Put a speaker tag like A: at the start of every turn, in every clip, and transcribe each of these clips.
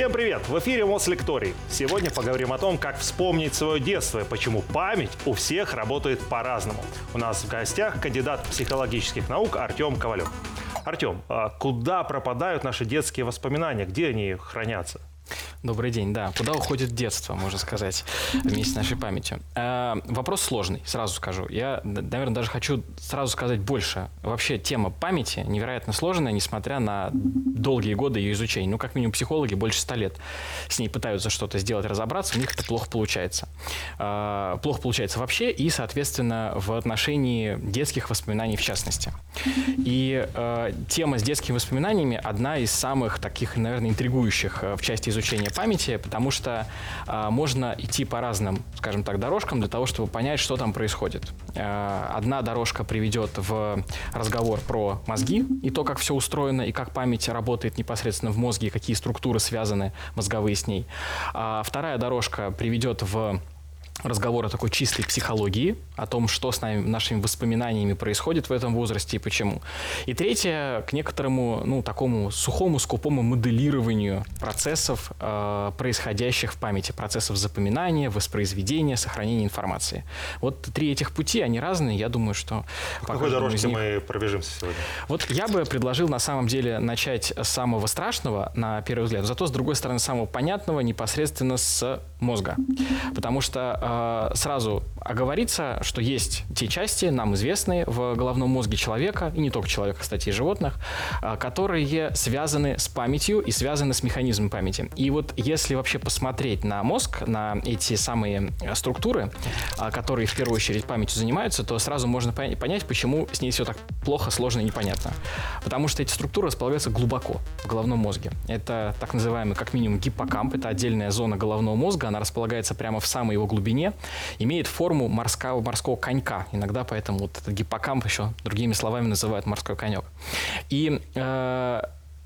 A: Всем привет! В эфире Мослекторий. Сегодня поговорим о том, как вспомнить свое детство и почему память у всех работает по-разному. У нас в гостях кандидат психологических наук Артем Ковалев. Артем, а куда пропадают наши детские воспоминания? Где они хранятся?
B: Добрый день, да. Куда уходит детство, можно сказать, вместе с нашей памятью? Э, вопрос сложный, сразу скажу. Я, наверное, даже хочу сразу сказать больше. Вообще тема памяти невероятно сложная, несмотря на долгие годы ее изучения. Ну, как минимум, психологи больше ста лет с ней пытаются что-то сделать, разобраться, у них это плохо получается. Э, плохо получается вообще и, соответственно, в отношении детских воспоминаний в частности. И э, тема с детскими воспоминаниями одна из самых таких, наверное, интригующих э, в части изучения памяти, потому что э, можно идти по разным, скажем так, дорожкам для того, чтобы понять, что там происходит. Э, одна дорожка приведет в разговор про мозги и то, как все устроено, и как память работает непосредственно в мозге, и какие структуры связаны мозговые с ней. А вторая дорожка приведет в разговор о такой чистой психологии, о том, что с нами, нашими воспоминаниями происходит в этом возрасте и почему. И третье, к некоторому, ну, такому сухому, скупому моделированию процессов, э, происходящих в памяти, процессов запоминания, воспроизведения, сохранения информации. Вот три этих пути, они разные, я думаю, что...
A: По какой дорожке них... мы пробежимся сегодня?
B: Вот я бы предложил, на самом деле, начать с самого страшного, на первый взгляд, зато, с другой стороны, самого понятного, непосредственно с мозга. Потому что э, сразу оговориться, что есть те части, нам известные в головном мозге человека, и не только человека, кстати, и животных, э, которые связаны с памятью и связаны с механизмом памяти. И вот если вообще посмотреть на мозг, на эти самые э, структуры, которые в первую очередь памятью занимаются, то сразу можно понять, почему с ней все так плохо, сложно и непонятно. Потому что эти структуры располагаются глубоко в головном мозге. Это так называемый, как минимум, гиппокамп, это отдельная зона головного мозга, она располагается прямо в самой его глубине, глубине, имеет форму морского, морского конька. Иногда поэтому вот этот гиппокамп еще другими словами называют морской конек. И э,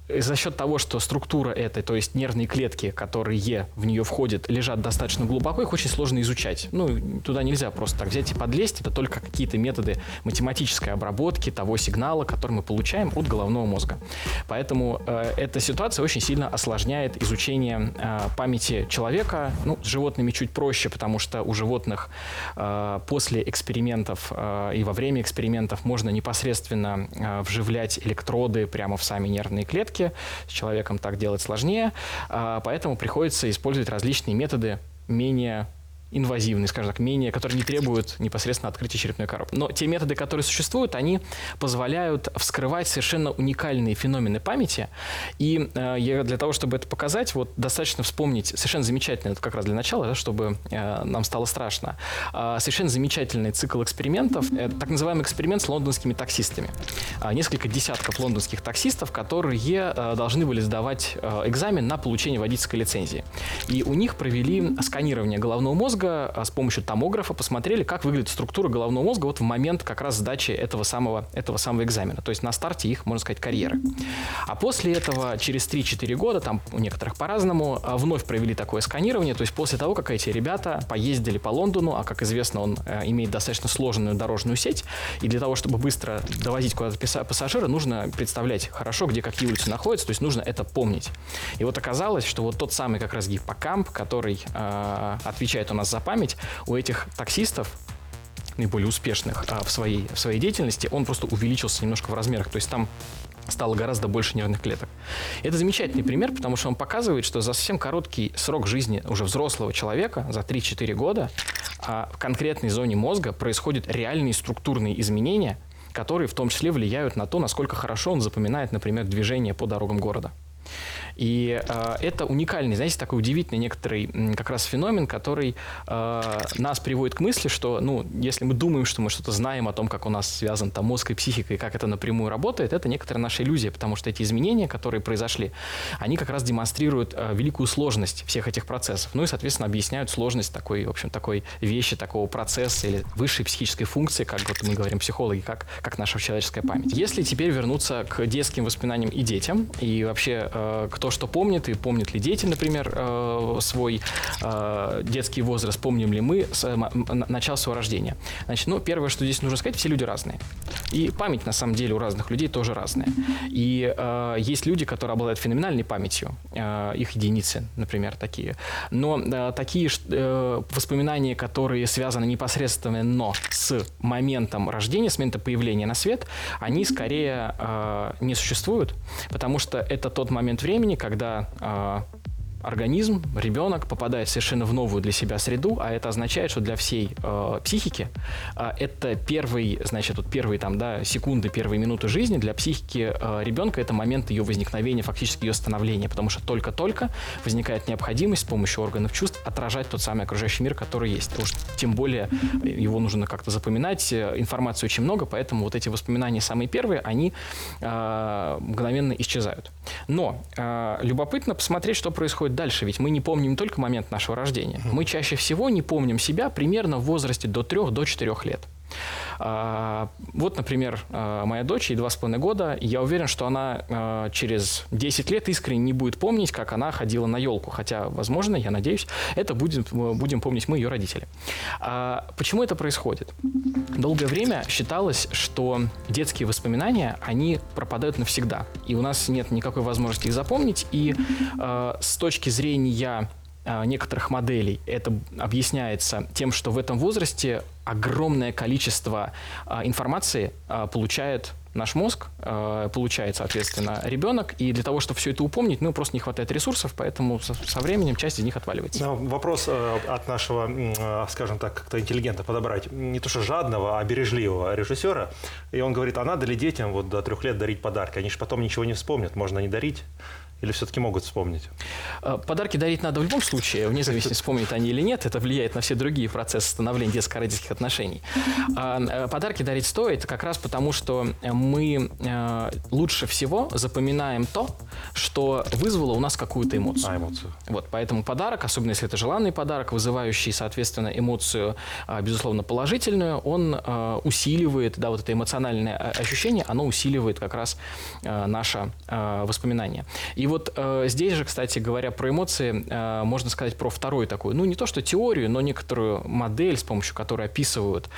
B: за счет того, что структура этой, то есть нервные клетки, которые в нее входят, лежат достаточно глубоко, их очень сложно изучать. Ну, туда нельзя просто так взять и подлезть. Это только какие-то методы математической обработки того сигнала, который мы получаем от головного мозга. Поэтому э, эта ситуация очень сильно осложняет изучение э, памяти человека. Ну, с животными чуть проще, потому что у животных э, после экспериментов э, и во время экспериментов можно непосредственно э, вживлять электроды прямо в сами нервные клетки, клетки. С человеком так делать сложнее, а, поэтому приходится использовать различные методы менее инвазивные, скажем так, менее, которые не требуют непосредственно открытия черепной коробки. Но те методы, которые существуют, они позволяют вскрывать совершенно уникальные феномены памяти. И э, для того, чтобы это показать, вот достаточно вспомнить совершенно замечательный, это как раз для начала, да, чтобы э, нам стало страшно, э, совершенно замечательный цикл экспериментов, э, так называемый эксперимент с лондонскими таксистами. Э, несколько десятков лондонских таксистов, которые э, должны были сдавать э, экзамен на получение водительской лицензии. И у них провели сканирование головного мозга, мозга а с помощью томографа посмотрели, как выглядит структура головного мозга вот в момент как раз сдачи этого самого, этого самого экзамена. То есть на старте их, можно сказать, карьеры. А после этого, через 3-4 года, там у некоторых по-разному, а, вновь провели такое сканирование. То есть после того, как эти ребята поездили по Лондону, а как известно, он э, имеет достаточно сложную дорожную сеть, и для того, чтобы быстро довозить куда-то пассажира, нужно представлять хорошо, где какие улицы находятся, то есть нужно это помнить. И вот оказалось, что вот тот самый как раз гиппокамп, который э, отвечает у нас за память, у этих таксистов наиболее успешных а, в, своей, в своей деятельности, он просто увеличился немножко в размерах. То есть там стало гораздо больше нервных клеток. Это замечательный пример, потому что он показывает, что за совсем короткий срок жизни уже взрослого человека, за 3-4 года, а в конкретной зоне мозга происходят реальные структурные изменения, которые в том числе влияют на то, насколько хорошо он запоминает, например, движение по дорогам города. И э, это уникальный, знаете, такой удивительный некоторый как раз феномен, который э, нас приводит к мысли, что, ну, если мы думаем, что мы что-то знаем о том, как у нас связан там мозг и психика, и как это напрямую работает, это некоторая наша иллюзия, потому что эти изменения, которые произошли, они как раз демонстрируют э, великую сложность всех этих процессов. Ну и, соответственно, объясняют сложность такой, в общем, такой вещи, такого процесса или высшей психической функции, как вот мы говорим психологи, как, как наша человеческая память. Если теперь вернуться к детским воспоминаниям и детям, и вообще э, к то, что помнит, и помнят ли дети, например, э, свой э, детский возраст, помним ли мы э, начало своего рождения. Значит, ну, первое, что здесь нужно сказать, все люди разные. И память, на самом деле, у разных людей тоже разная. И э, есть люди, которые обладают феноменальной памятью, э, их единицы, например, такие. Но э, такие э, воспоминания, которые связаны непосредственно но с моментом рождения, с момента появления на свет, они скорее э, не существуют, потому что это тот момент времени, когда э, организм, ребенок попадает совершенно в новую для себя среду, а это означает, что для всей э, психики э, это первый, значит, вот первые там, да, секунды, первые минуты жизни для психики э, ребенка это момент ее возникновения, фактически ее становления, потому что только-только возникает необходимость с помощью органов чувств отражать тот самый окружающий мир, который есть. Уж тем более его нужно как-то запоминать, э, информации очень много, поэтому вот эти воспоминания самые первые, они э, мгновенно исчезают. Но э, любопытно посмотреть, что происходит дальше, ведь мы не помним не только момент нашего рождения. Мы чаще всего не помним себя примерно в возрасте до 3 до 4 лет. А, вот, например, а, моя дочь, ей два с половиной года, и я уверен, что она а, через 10 лет искренне не будет помнить, как она ходила на елку. Хотя, возможно, я надеюсь, это будет, будем помнить мы, ее родители. Почему это происходит? Долгое время считалось, что детские воспоминания, они пропадают навсегда. И у нас нет никакой возможности их запомнить. И с точки зрения некоторых моделей это объясняется тем, что в этом возрасте огромное количество а, информации а, получает наш мозг, а, получает, соответственно, ребенок, и для того, чтобы все это упомнить, ну, просто не хватает ресурсов, поэтому со, временем часть из них отваливается.
A: Но вопрос э, от нашего, э, скажем так, как-то интеллигента подобрать, не то что жадного, а бережливого режиссера, и он говорит, а надо ли детям вот до трех лет дарить подарки? Они же потом ничего не вспомнят, можно не дарить. Или все-таки могут вспомнить?
B: Э, подарки дарить надо в любом случае, вне зависимости, вспомнят они или нет. Это влияет на все другие процессы становления детско-родительских отношений. А, э, подарки дарить стоит как раз потому, что мы э, лучше всего запоминаем то, что вызвало у нас какую-то эмоцию.
A: А, эмоцию.
B: Вот, поэтому подарок, особенно если это желанный подарок, вызывающий, соответственно, эмоцию, безусловно, положительную, он усиливает, да, вот это эмоциональное ощущение, оно усиливает как раз наше воспоминание. И вот здесь же, кстати говоря, про эмоции можно сказать про вторую такую, ну не то что теорию, но некоторую модель, с помощью которой описывают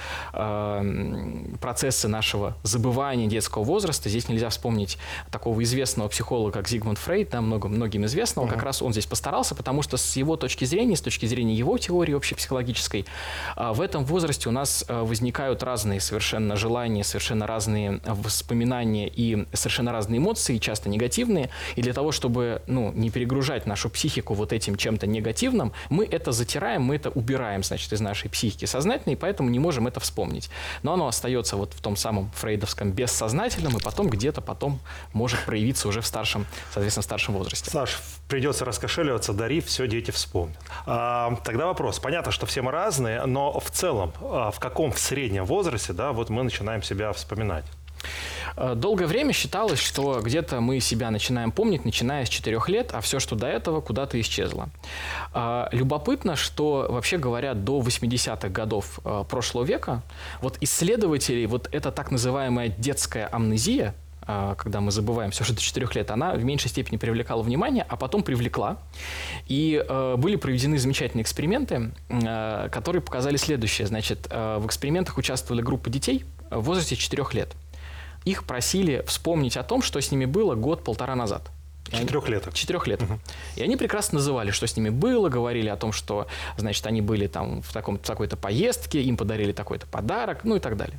B: процессы нашего забывания детского возраста. Здесь нельзя вспомнить такого известного психолога, как Зигмунд Фрейд, да, много, многим известного. Uh-huh. Как раз он здесь постарался, потому что с его точки зрения, с точки зрения его теории общепсихологической, э, в этом возрасте у нас э, возникают разные совершенно желания, совершенно разные воспоминания и совершенно разные эмоции, часто негативные. И для того, чтобы чтобы ну, не перегружать нашу психику вот этим чем-то негативным, мы это затираем, мы это убираем, значит, из нашей психики сознательно, и поэтому не можем это вспомнить. Но оно остается вот в том самом фрейдовском бессознательном, и потом где-то потом может проявиться уже в старшем, соответственно, старшем возрасте.
A: Саш, придется раскошеливаться, дари, все дети вспомнят. А, тогда вопрос. Понятно, что все мы разные, но в целом, а, в каком в среднем возрасте, да, вот мы начинаем себя вспоминать?
B: Э, долгое время считалось, что где-то мы себя начинаем помнить, начиная с 4 лет, а все, что до этого, куда-то исчезло. Э, любопытно, что, вообще говоря, до 80-х годов э, прошлого века вот исследователей, вот эта так называемая детская амнезия, когда мы забываем все, что до 4 лет, она в меньшей степени привлекала внимание, а потом привлекла. И э, были проведены замечательные эксперименты, э, которые показали следующее. Значит, э, в экспериментах участвовали группы детей в возрасте 4 лет их просили вспомнить о том, что с ними было год-полтора назад.
A: Четырехлеток.
B: Четырехлеток. Угу. И они прекрасно называли, что с ними было, говорили о том, что, значит, они были там в, таком, в такой-то поездке, им подарили такой-то подарок, ну и так далее.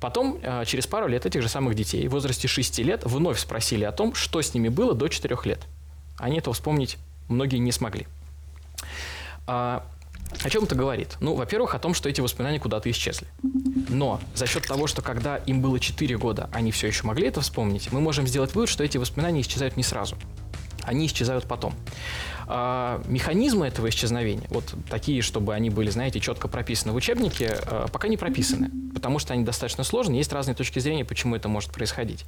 B: Потом, э, через пару лет этих же самых детей, в возрасте 6 лет, вновь спросили о том, что с ними было до 4 лет. Они этого вспомнить многие не смогли. А, о чем это говорит? Ну, во-первых, о том, что эти воспоминания куда-то исчезли. Но за счет того, что когда им было 4 года, они все еще могли это вспомнить, мы можем сделать вывод, что эти воспоминания исчезают не сразу. Они исчезают потом. А, механизмы этого исчезновения, вот такие, чтобы они были, знаете, четко прописаны в учебнике, а, пока не прописаны, потому что они достаточно сложны, есть разные точки зрения, почему это может происходить.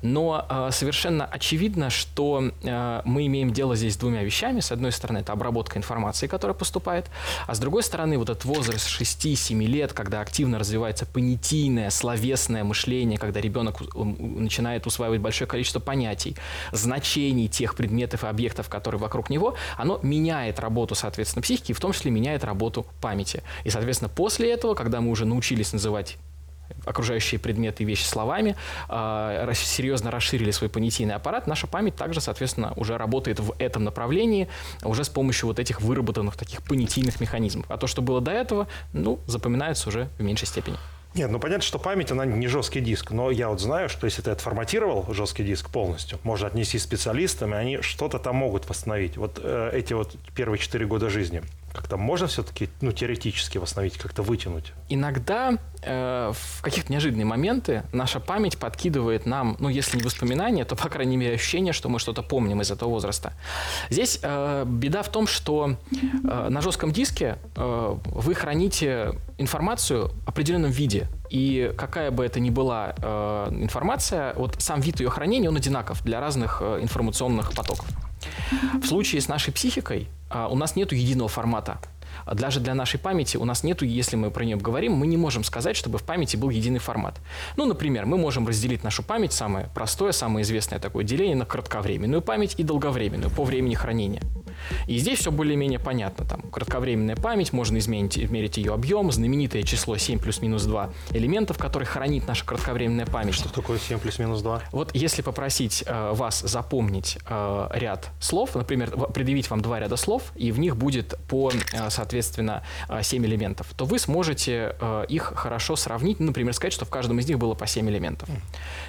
B: Но а, совершенно очевидно, что а, мы имеем дело здесь с двумя вещами. С одной стороны, это обработка информации, которая поступает, а с другой стороны, вот этот возраст 6-7 лет, когда активно развивается понятийное, словесное мышление, когда ребенок начинает усваивать большое количество понятий, значений тех тех предметов и объектов, которые вокруг него, оно меняет работу, соответственно, психики, в том числе меняет работу памяти. И, соответственно, после этого, когда мы уже научились называть окружающие предметы и вещи словами, э, серьезно расширили свой понятийный аппарат, наша память также, соответственно, уже работает в этом направлении, уже с помощью вот этих выработанных таких понятийных механизмов. А то, что было до этого, ну, запоминается уже в меньшей степени.
A: Нет, ну понятно, что память, она не жесткий диск, но я вот знаю, что если ты отформатировал жесткий диск полностью, можно отнести специалистам, и они что-то там могут восстановить. Вот э, эти вот первые четыре года жизни – как-то можно все-таки, ну, теоретически восстановить, как-то вытянуть?
B: Иногда э, в каких-то неожиданные моменты наша память подкидывает нам, ну, если не воспоминания, то, по крайней мере, ощущение, что мы что-то помним из этого возраста. Здесь э, беда в том, что э, на жестком диске э, вы храните информацию в определенном виде. И какая бы это ни была э, информация, вот сам вид ее хранения, он одинаков для разных э, информационных потоков. В случае с нашей психикой а, у нас нет единого формата. Даже для нашей памяти у нас нету, если мы про нее говорим, мы не можем сказать, чтобы в памяти был единый формат. Ну, например, мы можем разделить нашу память, самое простое, самое известное такое деление, на кратковременную память и долговременную по времени хранения. И здесь все более-менее понятно. Там кратковременная память, можно изменить, измерить ее объем, знаменитое число 7 плюс-минус 2 элементов, которые хранит наша кратковременная память.
A: Что такое 7 плюс-минус 2?
B: Вот если попросить э, вас запомнить э, ряд слов, например, предъявить вам два ряда слов, и в них будет по, э, соответственно, э, 7 элементов, то вы сможете э, их хорошо сравнить, ну, например, сказать, что в каждом из них было по 7 элементов.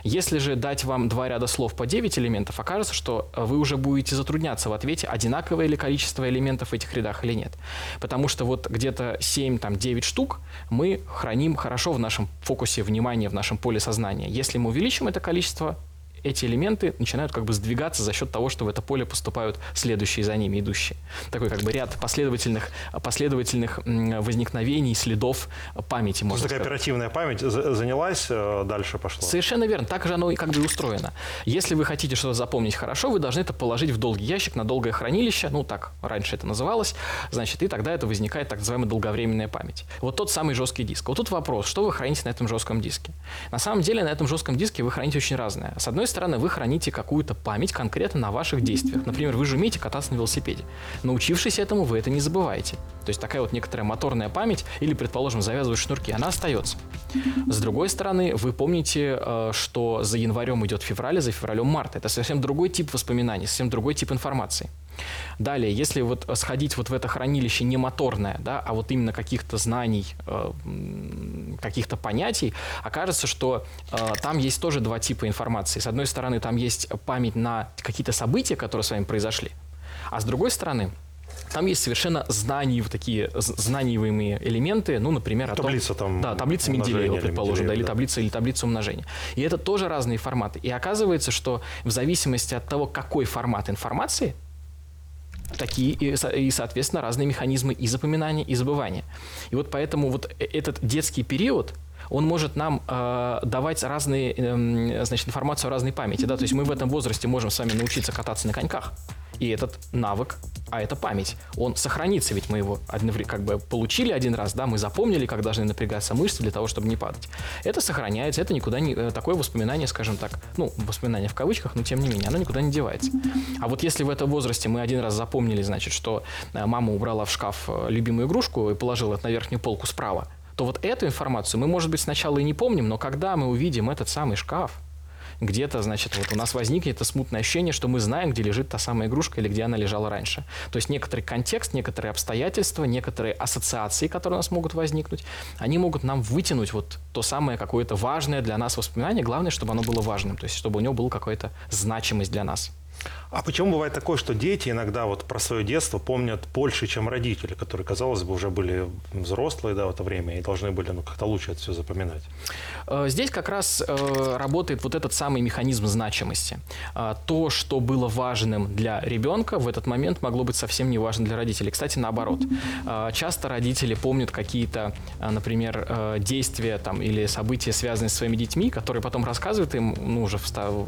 B: Если же дать вам два ряда слов по 9 элементов, окажется, что вы уже будете затрудняться в ответе одинаковое ли количество элементов в этих рядах или нет. Потому что вот где-то 7-9 штук мы храним хорошо в нашем фокусе внимания, в нашем поле сознания. Если мы увеличим это количество, эти элементы начинают как бы сдвигаться за счет того, что в это поле поступают следующие за ними идущие. Такой как бы ряд последовательных, последовательных возникновений, следов памяти.
A: Можно такая оперативная память занялась, э, дальше пошла.
B: Совершенно верно. Так же оно и как бы устроено. Если вы хотите что-то запомнить хорошо, вы должны это положить в долгий ящик на долгое хранилище, ну так раньше это называлось, значит, и тогда это возникает так называемая долговременная память. Вот тот самый жесткий диск. Вот тут вопрос, что вы храните на этом жестком диске? На самом деле на этом жестком диске вы храните очень разное. С одной стороны, вы храните какую-то память конкретно на ваших действиях. Например, вы же умеете кататься на велосипеде. Научившись этому, вы это не забываете. То есть такая вот некоторая моторная память или, предположим, завязывать шнурки, она остается. С другой стороны, вы помните, э, что за январем идет февраль, а за февралем март. Это совсем другой тип воспоминаний, совсем другой тип информации. Далее, если вот сходить вот в это хранилище не моторное, да, а вот именно каких-то знаний, э, каких-то понятий, окажется, что э, там есть тоже два типа информации. С одной стороны, там есть память на какие-то события, которые с вами произошли, а с другой стороны, там есть совершенно знаниев, такие знаниевые элементы, ну, например, о
A: таблица
B: том...
A: там
B: Да, таблица Менделеева, предположим, да, или таблица, или таблица умножения. И это тоже разные форматы. И оказывается, что в зависимости от того, какой формат информации, такие и, соответственно, разные механизмы и запоминания, и забывания. И вот поэтому вот э, этот детский период, он может нам э, давать разные, э, значит, информацию о разной памяти. Да? То есть мы в этом возрасте можем с вами научиться кататься на коньках. И этот навык, а это память, он сохранится, ведь мы его как бы получили один раз, да, мы запомнили, как должны напрягаться мышцы для того, чтобы не падать. Это сохраняется, это никуда не... Э, такое воспоминание, скажем так, ну, воспоминание в кавычках, но тем не менее, оно никуда не девается. А вот если в этом возрасте мы один раз запомнили, значит, что э, мама убрала в шкаф э, любимую игрушку и положила это на верхнюю полку справа, то вот эту информацию мы, может быть, сначала и не помним, но когда мы увидим этот самый шкаф, где-то, значит, вот у нас возникнет это смутное ощущение, что мы знаем, где лежит та самая игрушка или где она лежала раньше. То есть некоторый контекст, некоторые обстоятельства, некоторые ассоциации, которые у нас могут возникнуть, они могут нам вытянуть вот то самое какое-то важное для нас воспоминание. Главное, чтобы оно было важным, то есть чтобы у него была какая-то значимость для нас.
A: А почему бывает такое, что дети иногда вот про свое детство помнят больше, чем родители, которые, казалось бы, уже были взрослые да, в это время и должны были ну, как-то лучше это все запоминать?
B: Э, здесь как раз э, работает вот этот самый механизм значимости. Э, то, что было важным для ребенка, в этот момент могло быть совсем не важно для родителей. Кстати, наоборот. Часто родители помнят какие-то, например, действия там, или события, связанные с своими детьми, которые потом рассказывают им, ну, уже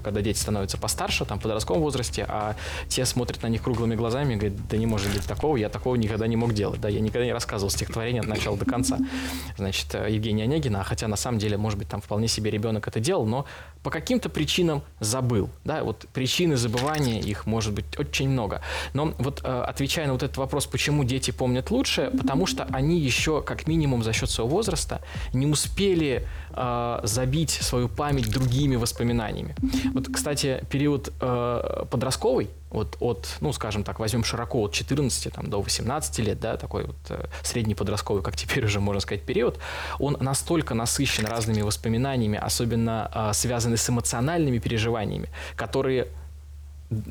B: когда дети становятся постарше, там, в подростковом возрасте, возрасте, а те смотрят на них круглыми глазами и говорят, да не может быть такого, я такого никогда не мог делать. Да, я никогда не рассказывал стихотворение от начала до конца. Значит, э, Евгения Онегина, хотя на самом деле, может быть, там вполне себе ребенок это делал, но по каким-то причинам забыл. Да, вот причины забывания их может быть очень много. Но вот э, отвечая на вот этот вопрос, почему дети помнят лучше, потому что они еще как минимум за счет своего возраста не успели э, забить свою память другими воспоминаниями. Вот, кстати, период э, подростковый, вот от, ну, скажем так, возьмем широко от 14 там, до 18 лет, да, такой вот э, средний подростковый, как теперь уже можно сказать, период, он настолько насыщен разными воспоминаниями, особенно э, связанный с эмоциональными переживаниями, которые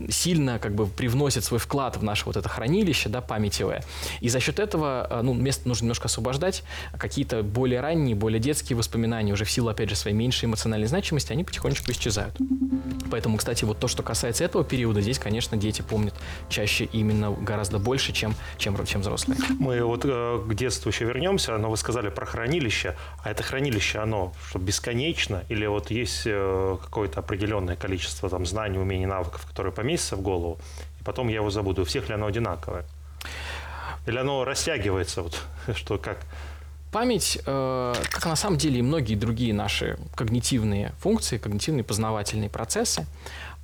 B: сильно как бы привносит свой вклад в наше вот это хранилище, да, памятевое. И за счет этого, э, ну, место нужно немножко освобождать. Какие-то более ранние, более детские воспоминания уже в силу, опять же, своей меньшей эмоциональной значимости, они потихонечку исчезают. Поэтому, кстати, вот то, что касается этого периода, здесь, конечно, дети помнят чаще именно гораздо больше, чем, чем, чем взрослые.
A: Мы вот э, к детству еще вернемся, но вы сказали про хранилище. А это хранилище, оно что, бесконечно? Или вот есть э, какое-то определенное количество там, знаний, умений, навыков, которые поместится в голову, и потом я его забуду. У всех ли оно одинаковое? Или оно растягивается, вот, что как?
B: Память, э, как на самом деле и многие другие наши когнитивные функции, когнитивные познавательные процессы,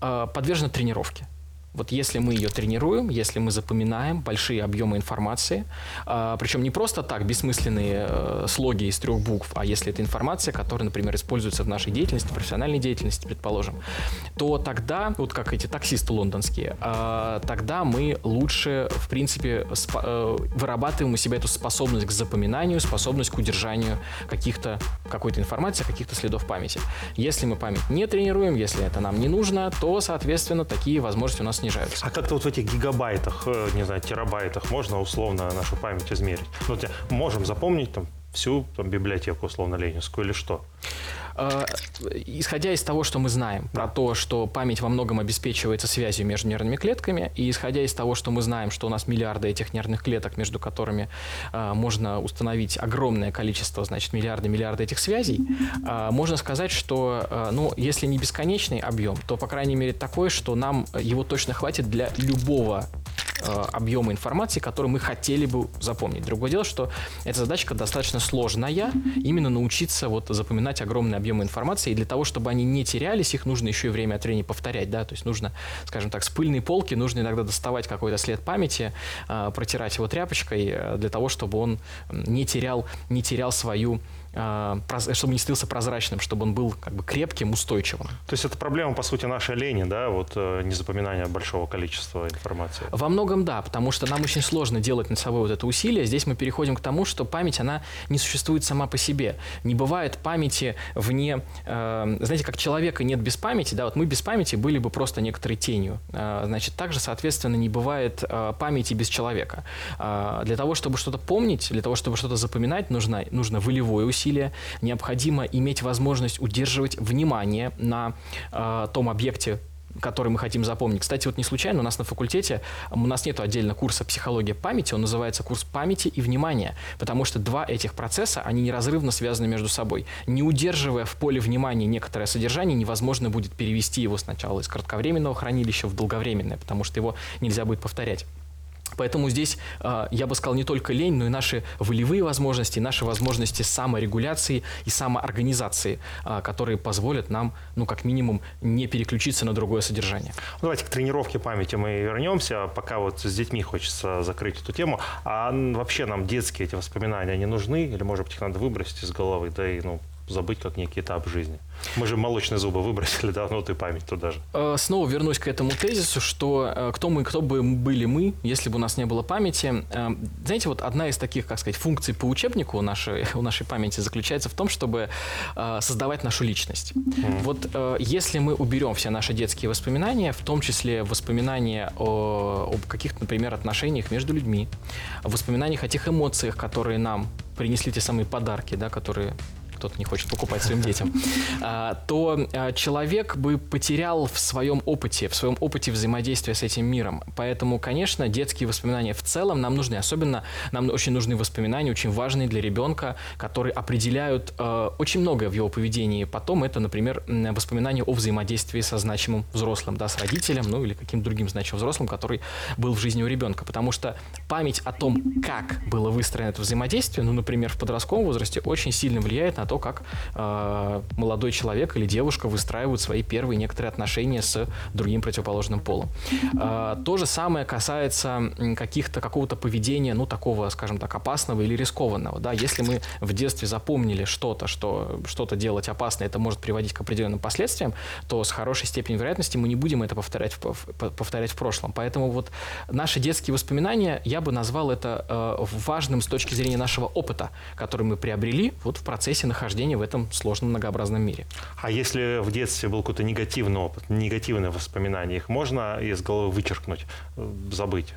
B: э, подвержены тренировке. Вот если мы ее тренируем, если мы запоминаем большие объемы информации, э, причем не просто так бессмысленные э, слоги из трех букв, а если это информация, которая, например, используется в нашей деятельности, профессиональной деятельности, предположим, то тогда, вот как эти таксисты лондонские, э, тогда мы лучше, в принципе, э, вырабатываем у себя эту способность к запоминанию, способность к удержанию каких-то, какой-то информации, каких-то следов памяти. Если мы память не тренируем, если это нам не нужно, то, соответственно, такие возможности у нас снижаются.
A: А как-то вот в этих гигабайтах, э, не знаю, терабайтах можно условно нашу память измерить? Ну, можем запомнить там всю там, библиотеку условно ленинскую или что?
B: Э, исходя из того, что мы знаем про то, что память во многом обеспечивается связью между нервными клетками, и исходя из того, что мы знаем, что у нас миллиарды этих нервных клеток, между которыми э, можно установить огромное количество, значит, миллиарды, миллиарды этих связей, э, можно сказать, что, э, ну, если не бесконечный объем, то, по крайней мере, такой, что нам его точно хватит для любого объема информации, который мы хотели бы запомнить. Другое дело, что эта задачка достаточно сложная, именно научиться вот запоминать огромные объемы информации, и для того, чтобы они не терялись, их нужно еще и время от времени повторять, да, то есть нужно, скажем так, с пыльной полки нужно иногда доставать какой-то след памяти, э, протирать его тряпочкой э, для того, чтобы он не терял, не терял свою чтобы не становился прозрачным, чтобы он был как бы крепким, устойчивым.
A: То есть это проблема, по сути, нашей лени, да, вот э, незапоминание большого количества информации?
B: Во многом да, потому что нам очень сложно делать над собой вот это усилие. Здесь мы переходим к тому, что память, она не существует сама по себе. Не бывает памяти вне... Э, знаете, как человека нет без памяти, да, вот мы без памяти были бы просто некоторой тенью. Э, значит, также, соответственно, не бывает э, памяти без человека. Э, для того, чтобы что-то помнить, для того, чтобы что-то запоминать, нужно, нужно волевое усилие, усилия, необходимо иметь возможность удерживать внимание на э, том объекте, который мы хотим запомнить. Кстати, вот не случайно у нас на факультете, у нас нет отдельно курса психология памяти, он называется курс памяти и внимания, потому что два этих процесса, они неразрывно связаны между собой. Не удерживая в поле внимания некоторое содержание, невозможно будет перевести его сначала из кратковременного хранилища в долговременное, потому что его нельзя будет повторять. Поэтому здесь, а, я бы сказал, не только лень, но и наши волевые возможности, наши возможности саморегуляции и самоорганизации, а, которые позволят нам, ну, как минимум, не переключиться на другое содержание. Ну,
A: давайте к тренировке памяти мы вернемся. Пока вот с детьми хочется закрыть эту тему. А вообще нам детские эти воспоминания, они нужны? Или, может быть, их надо выбросить из головы, да и, ну, забыть как некий этап жизни. Мы же молочные зубы выбросили, да, ну вот и память туда же.
B: Э, снова вернусь к этому тезису, что э, кто мы, кто бы были мы, если бы у нас не было памяти. Э, знаете, вот одна из таких, как сказать, функций по учебнику у нашей, у нашей памяти заключается в том, чтобы создавать нашу личность. Mm. Вот если мы уберем все наши детские воспоминания, в том числе воспоминания о, об каких-то, например, отношениях между людьми, воспоминаниях о тех эмоциях, которые нам принесли те самые подарки, да, которые кто-то не хочет покупать своим детям, а, то а, человек бы потерял в своем опыте, в своем опыте взаимодействия с этим миром. Поэтому, конечно, детские воспоминания в целом нам нужны. Особенно нам очень нужны воспоминания, очень важные для ребенка, которые определяют э, очень многое в его поведении. Потом это, например, воспоминания о взаимодействии со значимым взрослым, да, с родителем, ну или каким-то другим значимым взрослым, который был в жизни у ребенка. Потому что память о том, как было выстроено это взаимодействие, ну, например, в подростковом возрасте, очень сильно влияет на то, как э, молодой человек или девушка выстраивают свои первые некоторые отношения с другим противоположным полом. Э, то же самое касается каких-то какого-то поведения, ну, такого, скажем так, опасного или рискованного. Да? Если мы в детстве запомнили что-то, что что-то делать опасно, это может приводить к определенным последствиям, то с хорошей степенью вероятности мы не будем это повторять в, повторять в прошлом. Поэтому вот наши детские воспоминания, я бы назвал это э, важным с точки зрения нашего опыта, который мы приобрели вот в процессе нахождения в этом сложном многообразном мире.
A: А если в детстве был какой-то негативный опыт, негативные воспоминания, их можно из головы вычеркнуть, э, забыть?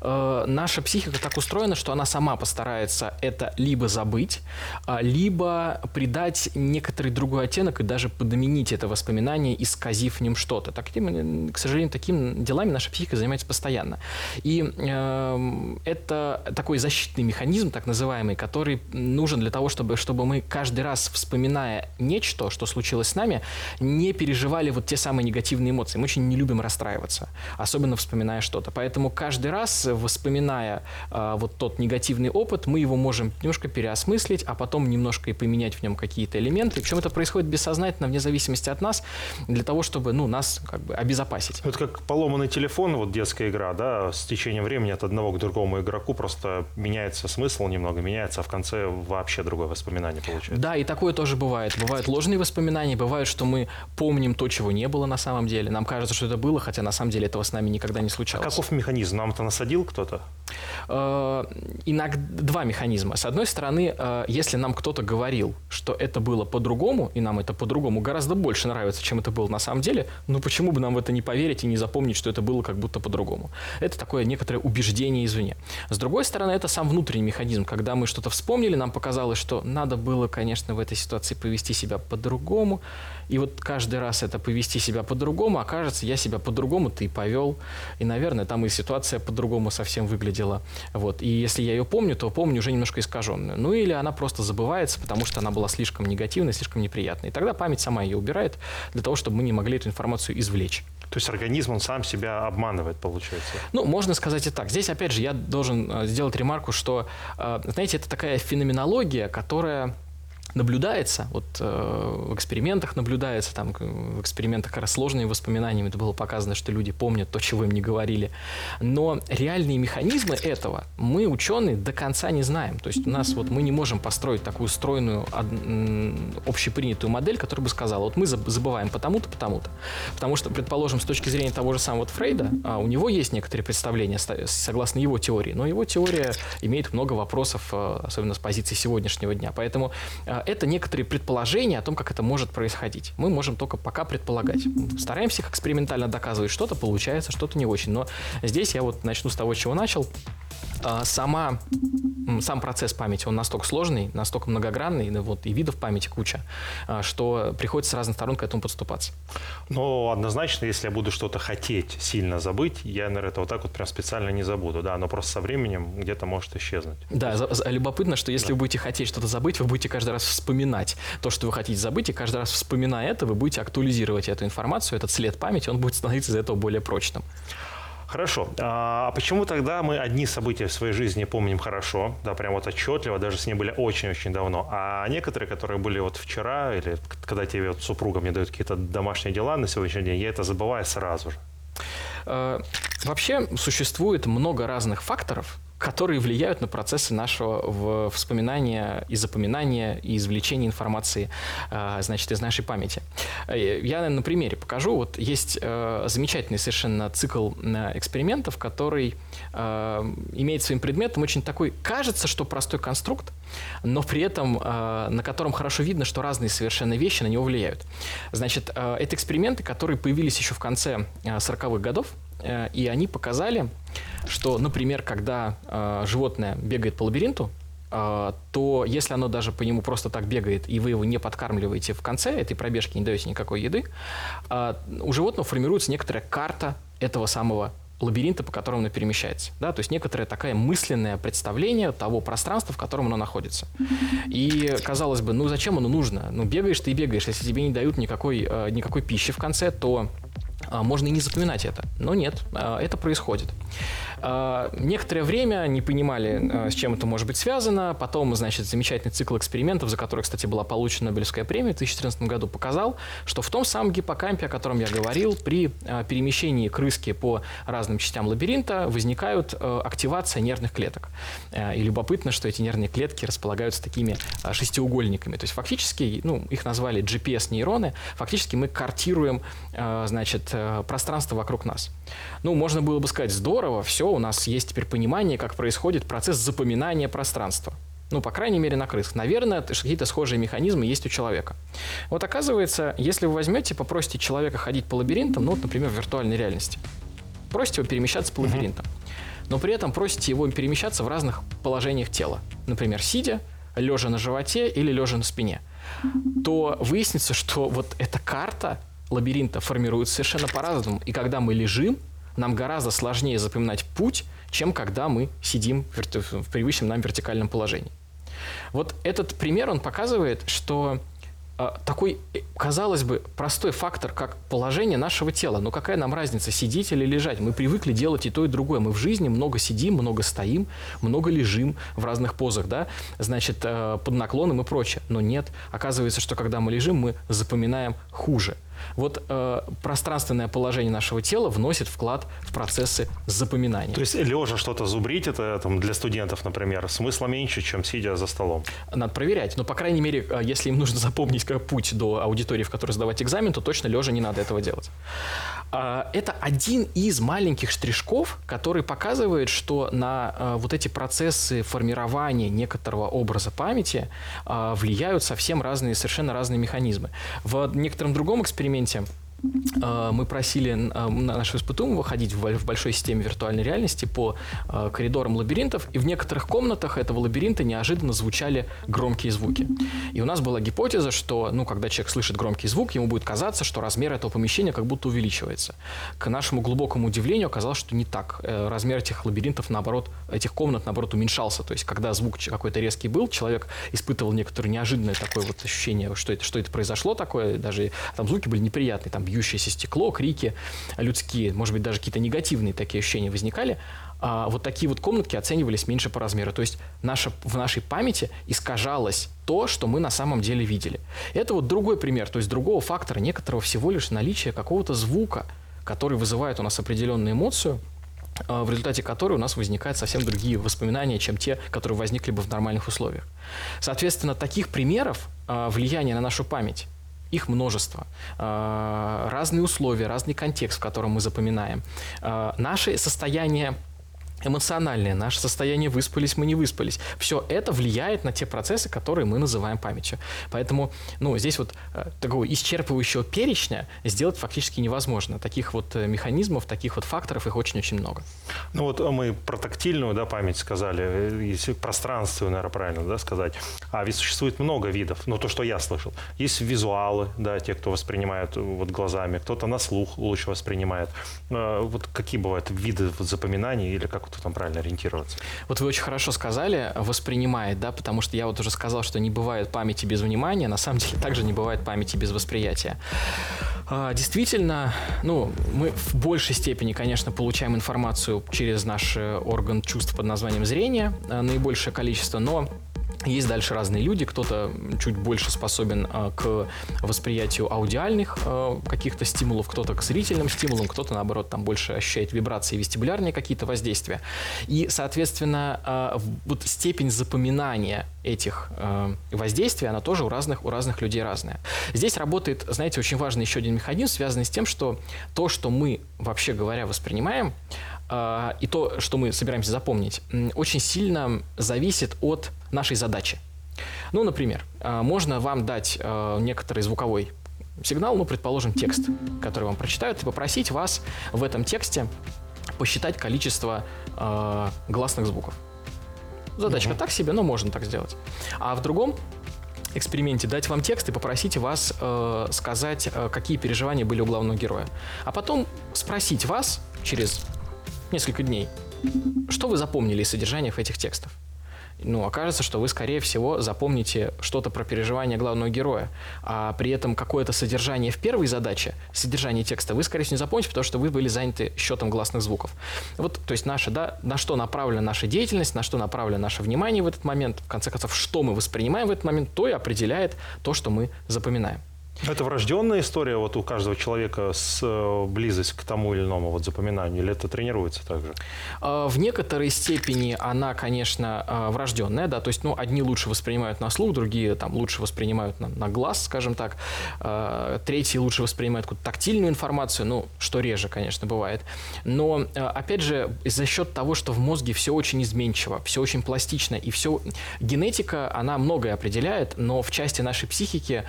B: Э, наша психика так устроена, что она сама постарается это либо забыть, а, либо придать некоторый другой оттенок и даже подменить это воспоминание, исказив в нем что-то. Так, к сожалению, такими делами наша психика занимается постоянно. И э, это такой защитный механизм, так называемый, который нужен для того, чтобы, чтобы мы каждый раз, вспоминая нечто, что случилось с нами, не переживали вот те самые негативные эмоции. Мы очень не любим расстраиваться, особенно вспоминая что-то. Поэтому каждый раз воспоминая э, вот тот негативный опыт, мы его можем немножко переосмыслить, а потом немножко и поменять в нем какие-то элементы. Причем это происходит бессознательно, вне зависимости от нас, для того, чтобы ну, нас как бы обезопасить.
A: Это как поломанный телефон, вот детская игра, да, с течением времени от одного к другому игроку просто меняется смысл немного, меняется, а в конце вообще другое воспоминание получается.
B: Да, и такое тоже бывает. Бывают ложные воспоминания, бывает, что мы помним то, чего не было на самом деле. Нам кажется, что это было, хотя на самом деле этого с нами никогда не случалось.
A: А каков механизм? Нам это насадил кто-то?
B: Э, иногда два механизма. С одной стороны, э, если нам кто-то говорил, что это было по-другому, и нам это по-другому гораздо больше нравится, чем это было на самом деле, ну почему бы нам в это не поверить и не запомнить, что это было как будто по-другому? Это такое некоторое убеждение извне. С другой стороны, это сам внутренний механизм. Когда мы что-то вспомнили, нам показалось, что надо было, конечно, в этой ситуации повести себя по-другому, и вот каждый раз это повести себя по-другому, окажется, я себя по-другому ты повел. И, наверное, там и ситуация по-другому совсем выглядела. Вот. И если я ее помню, то помню уже немножко искаженную. Ну или она просто забывается, потому что она была слишком негативной, слишком неприятной. И тогда память сама ее убирает для того, чтобы мы не могли эту информацию извлечь.
A: То есть организм, он сам себя обманывает, получается?
B: Ну, можно сказать и так. Здесь, опять же, я должен э, сделать ремарку, что, э, знаете, это такая феноменология, которая наблюдается, вот э, в экспериментах наблюдается, там в экспериментах как раз сложными воспоминаниями это было показано, что люди помнят то, чего им не говорили. Но реальные механизмы этого мы, ученые, до конца не знаем. То есть у нас вот мы не можем построить такую стройную, общепринятую модель, которая бы сказала, вот мы забываем потому-то, потому-то. Потому что, предположим, с точки зрения того же самого вот Фрейда, а у него есть некоторые представления, согласно его теории, но его теория имеет много вопросов, э, особенно с позиции сегодняшнего дня. Поэтому э, это некоторые предположения о том, как это может происходить. Мы можем только пока предполагать. Стараемся экспериментально доказывать. Что-то получается, что-то не очень. Но здесь я вот начну с того, чего начал. А, сама, сам процесс памяти, он настолько сложный, настолько многогранный, вот, и видов памяти куча, а, что приходится с разных сторон к этому подступаться.
A: Но однозначно, если я буду что-то хотеть сильно забыть, я, наверное, это вот так вот прям специально не забуду, да, но просто со временем где-то может исчезнуть.
B: Да, за, любопытно, что если да. вы будете хотеть что-то забыть, вы будете каждый раз вспоминать то, что вы хотите забыть, и каждый раз вспоминая это, вы будете актуализировать эту информацию, этот след памяти, он будет становиться из этого более прочным.
A: Хорошо. А почему тогда мы одни события в своей жизни помним хорошо, да, прям вот отчетливо, даже с ними были очень-очень давно, а некоторые, которые были вот вчера, или когда тебе вот супруга мне дают какие-то домашние дела на сегодняшний день, я это забываю сразу же?
B: Э, вообще существует много разных факторов, которые влияют на процессы нашего вспоминания и запоминания и извлечения информации, э, значит, из нашей памяти. Э, я на примере покажу. Вот есть э, замечательный совершенно цикл экспериментов, который имеет своим предметом очень такой, кажется, что простой конструкт, но при этом на котором хорошо видно, что разные совершенно вещи на него влияют. Значит, это эксперименты, которые появились еще в конце 40-х годов, и они показали, что, например, когда э, животное бегает по лабиринту, э, то если оно даже по нему просто так бегает, и вы его не подкармливаете в конце этой пробежки, не даете никакой еды, э, у животного формируется некоторая карта этого самого лабиринта, по которому оно перемещается. Да? То есть некоторое такое мысленное представление того пространства, в котором оно находится. И казалось бы, ну зачем оно нужно? Ну бегаешь ты и бегаешь. Если тебе не дают никакой, э, никакой пищи в конце, то э, можно и не запоминать это. Но нет, э, это происходит. А, некоторое время не понимали, а, с чем это может быть связано. Потом, значит, замечательный цикл экспериментов, за который, кстати, была получена Нобелевская премия в 2014 году, показал, что в том самом гиппокампе, о котором я говорил, при а, перемещении крыски по разным частям лабиринта возникают активация нервных клеток. И любопытно, что эти нервные клетки располагаются такими шестиугольниками. То есть фактически, ну, их назвали GPS-нейроны, фактически мы картируем, значит, пространство вокруг нас. Ну, можно было бы сказать, здорово, все, у нас есть теперь понимание, как происходит процесс запоминания пространства. Ну, по крайней мере, на крысах. Наверное, какие-то схожие механизмы есть у человека. Вот оказывается, если вы возьмете, попросите человека ходить по лабиринтам, ну, вот, например, в виртуальной реальности, просите его перемещаться по лабиринтам, но при этом просите его перемещаться в разных положениях тела. Например, сидя, лежа на животе или лежа на спине, то выяснится, что вот эта карта лабиринта формируется совершенно по-разному. И когда мы лежим, нам гораздо сложнее запоминать путь, чем когда мы сидим в привычном нам вертикальном положении. Вот этот пример, он показывает, что э, такой, э, казалось бы, простой фактор, как положение нашего тела. Но какая нам разница, сидеть или лежать? Мы привыкли делать и то, и другое. Мы в жизни много сидим, много стоим, много лежим в разных позах, да, значит, э, под наклоном и прочее. Но нет, оказывается, что когда мы лежим, мы запоминаем хуже – вот э, пространственное положение нашего тела вносит вклад в процессы запоминания.
A: То есть лежа что-то зубрить, это там, для студентов, например, смысла меньше, чем сидя за столом?
B: Надо проверять. Но, по крайней мере, э, если им нужно запомнить как путь до аудитории, в которой сдавать экзамен, то точно лежа не надо этого делать. А, это один из маленьких штришков, который показывает, что на э, вот эти процессы формирования некоторого образа памяти э, влияют совсем разные, совершенно разные механизмы. В некотором другом эксперименте Э, мы просили э, нашего испытуемого ходить в большой системе виртуальной реальности по э, коридорам лабиринтов, и в некоторых комнатах этого лабиринта неожиданно звучали громкие звуки. И у нас была гипотеза, что, ну, когда человек слышит громкий звук, ему будет казаться, что размер этого помещения как будто увеличивается. К нашему глубокому удивлению оказалось, что не так. Размер этих лабиринтов, наоборот, этих комнат, наоборот, уменьшался. То есть, когда звук какой-то резкий был, человек испытывал некоторое неожиданное такое вот ощущение, что это, что это произошло такое, даже там звуки были неприятные, там бьющееся стекло, крики людские, может быть, даже какие-то негативные такие ощущения возникали, а вот такие вот комнатки оценивались меньше по размеру. То есть наша, в нашей памяти искажалось то, что мы на самом деле видели. Это вот другой пример, то есть другого фактора, некоторого всего лишь наличия какого-то звука, который вызывает у нас определенную эмоцию, а, в результате которой у нас возникают совсем другие воспоминания, чем те, которые возникли бы в нормальных условиях. Соответственно, таких примеров а, влияния на нашу память их множество. А, разные условия, разный контекст, в котором мы запоминаем. А, наше состояние эмоциональное, наше состояние выспались, мы не выспались. Все это влияет на те процессы, которые мы называем памятью. Поэтому, ну, здесь вот э, такого исчерпывающего перечня сделать фактически невозможно. Таких вот э, механизмов, таких вот факторов, их очень-очень много.
A: Ну вот мы про тактильную да, память сказали, э, если пространственную, наверное, правильно да, сказать. А ведь существует много видов, ну, то, что я слышал. Есть визуалы, да, те, кто воспринимает вот глазами, кто-то на слух лучше воспринимает. Вот какие бывают виды запоминаний или как как там правильно ориентироваться?
B: Вот вы очень хорошо сказали, воспринимает, да, потому что я вот уже сказал, что не бывает памяти без внимания, на самом деле также не бывает памяти без восприятия. А, действительно, ну, мы в большей степени, конечно, получаем информацию через наш э, орган чувств под названием зрение, э, наибольшее количество, но есть дальше разные люди, кто-то чуть больше способен э, к восприятию аудиальных э, каких-то стимулов, кто-то к зрительным стимулам, кто-то, наоборот, там больше ощущает вибрации, вестибулярные какие-то воздействия. И, соответственно, э, вот степень запоминания этих э, воздействий, она тоже у разных, у разных людей разная. Здесь работает, знаете, очень важный еще один механизм, связанный с тем, что то, что мы, вообще говоря, воспринимаем, э, и то, что мы собираемся запомнить, очень сильно зависит от нашей задачи. Ну, например, э, можно вам дать э, некоторый звуковой сигнал, ну, предположим, текст, который вам прочитают, и попросить вас в этом тексте посчитать количество э, гласных звуков. Задачка угу. так себе, но можно так сделать. А в другом эксперименте дать вам текст и попросить вас э, сказать, э, какие переживания были у главного героя. А потом спросить вас через несколько дней, что вы запомнили из содержания этих текстов ну, окажется, что вы, скорее всего, запомните что-то про переживания главного героя, а при этом какое-то содержание в первой задаче, содержание текста, вы, скорее всего, не запомните, потому что вы были заняты счетом гласных звуков. Вот, то есть наша, да, на что направлена наша деятельность, на что направлено наше внимание в этот момент, в конце концов, что мы воспринимаем в этот момент, то и определяет то, что мы запоминаем.
A: Это врожденная история вот у каждого человека с э, близость к тому или иному вот запоминанию, или это тренируется также?
B: А, в некоторой степени она, конечно, а, врожденная, да, то есть, ну, одни лучше воспринимают на слух, другие там лучше воспринимают на, на глаз, скажем так, а, третьи лучше воспринимают какую-то тактильную информацию, ну, что реже, конечно, бывает. Но, опять же, за счет того, что в мозге все очень изменчиво, все очень пластично, и все... Генетика, она многое определяет, но в части нашей психики,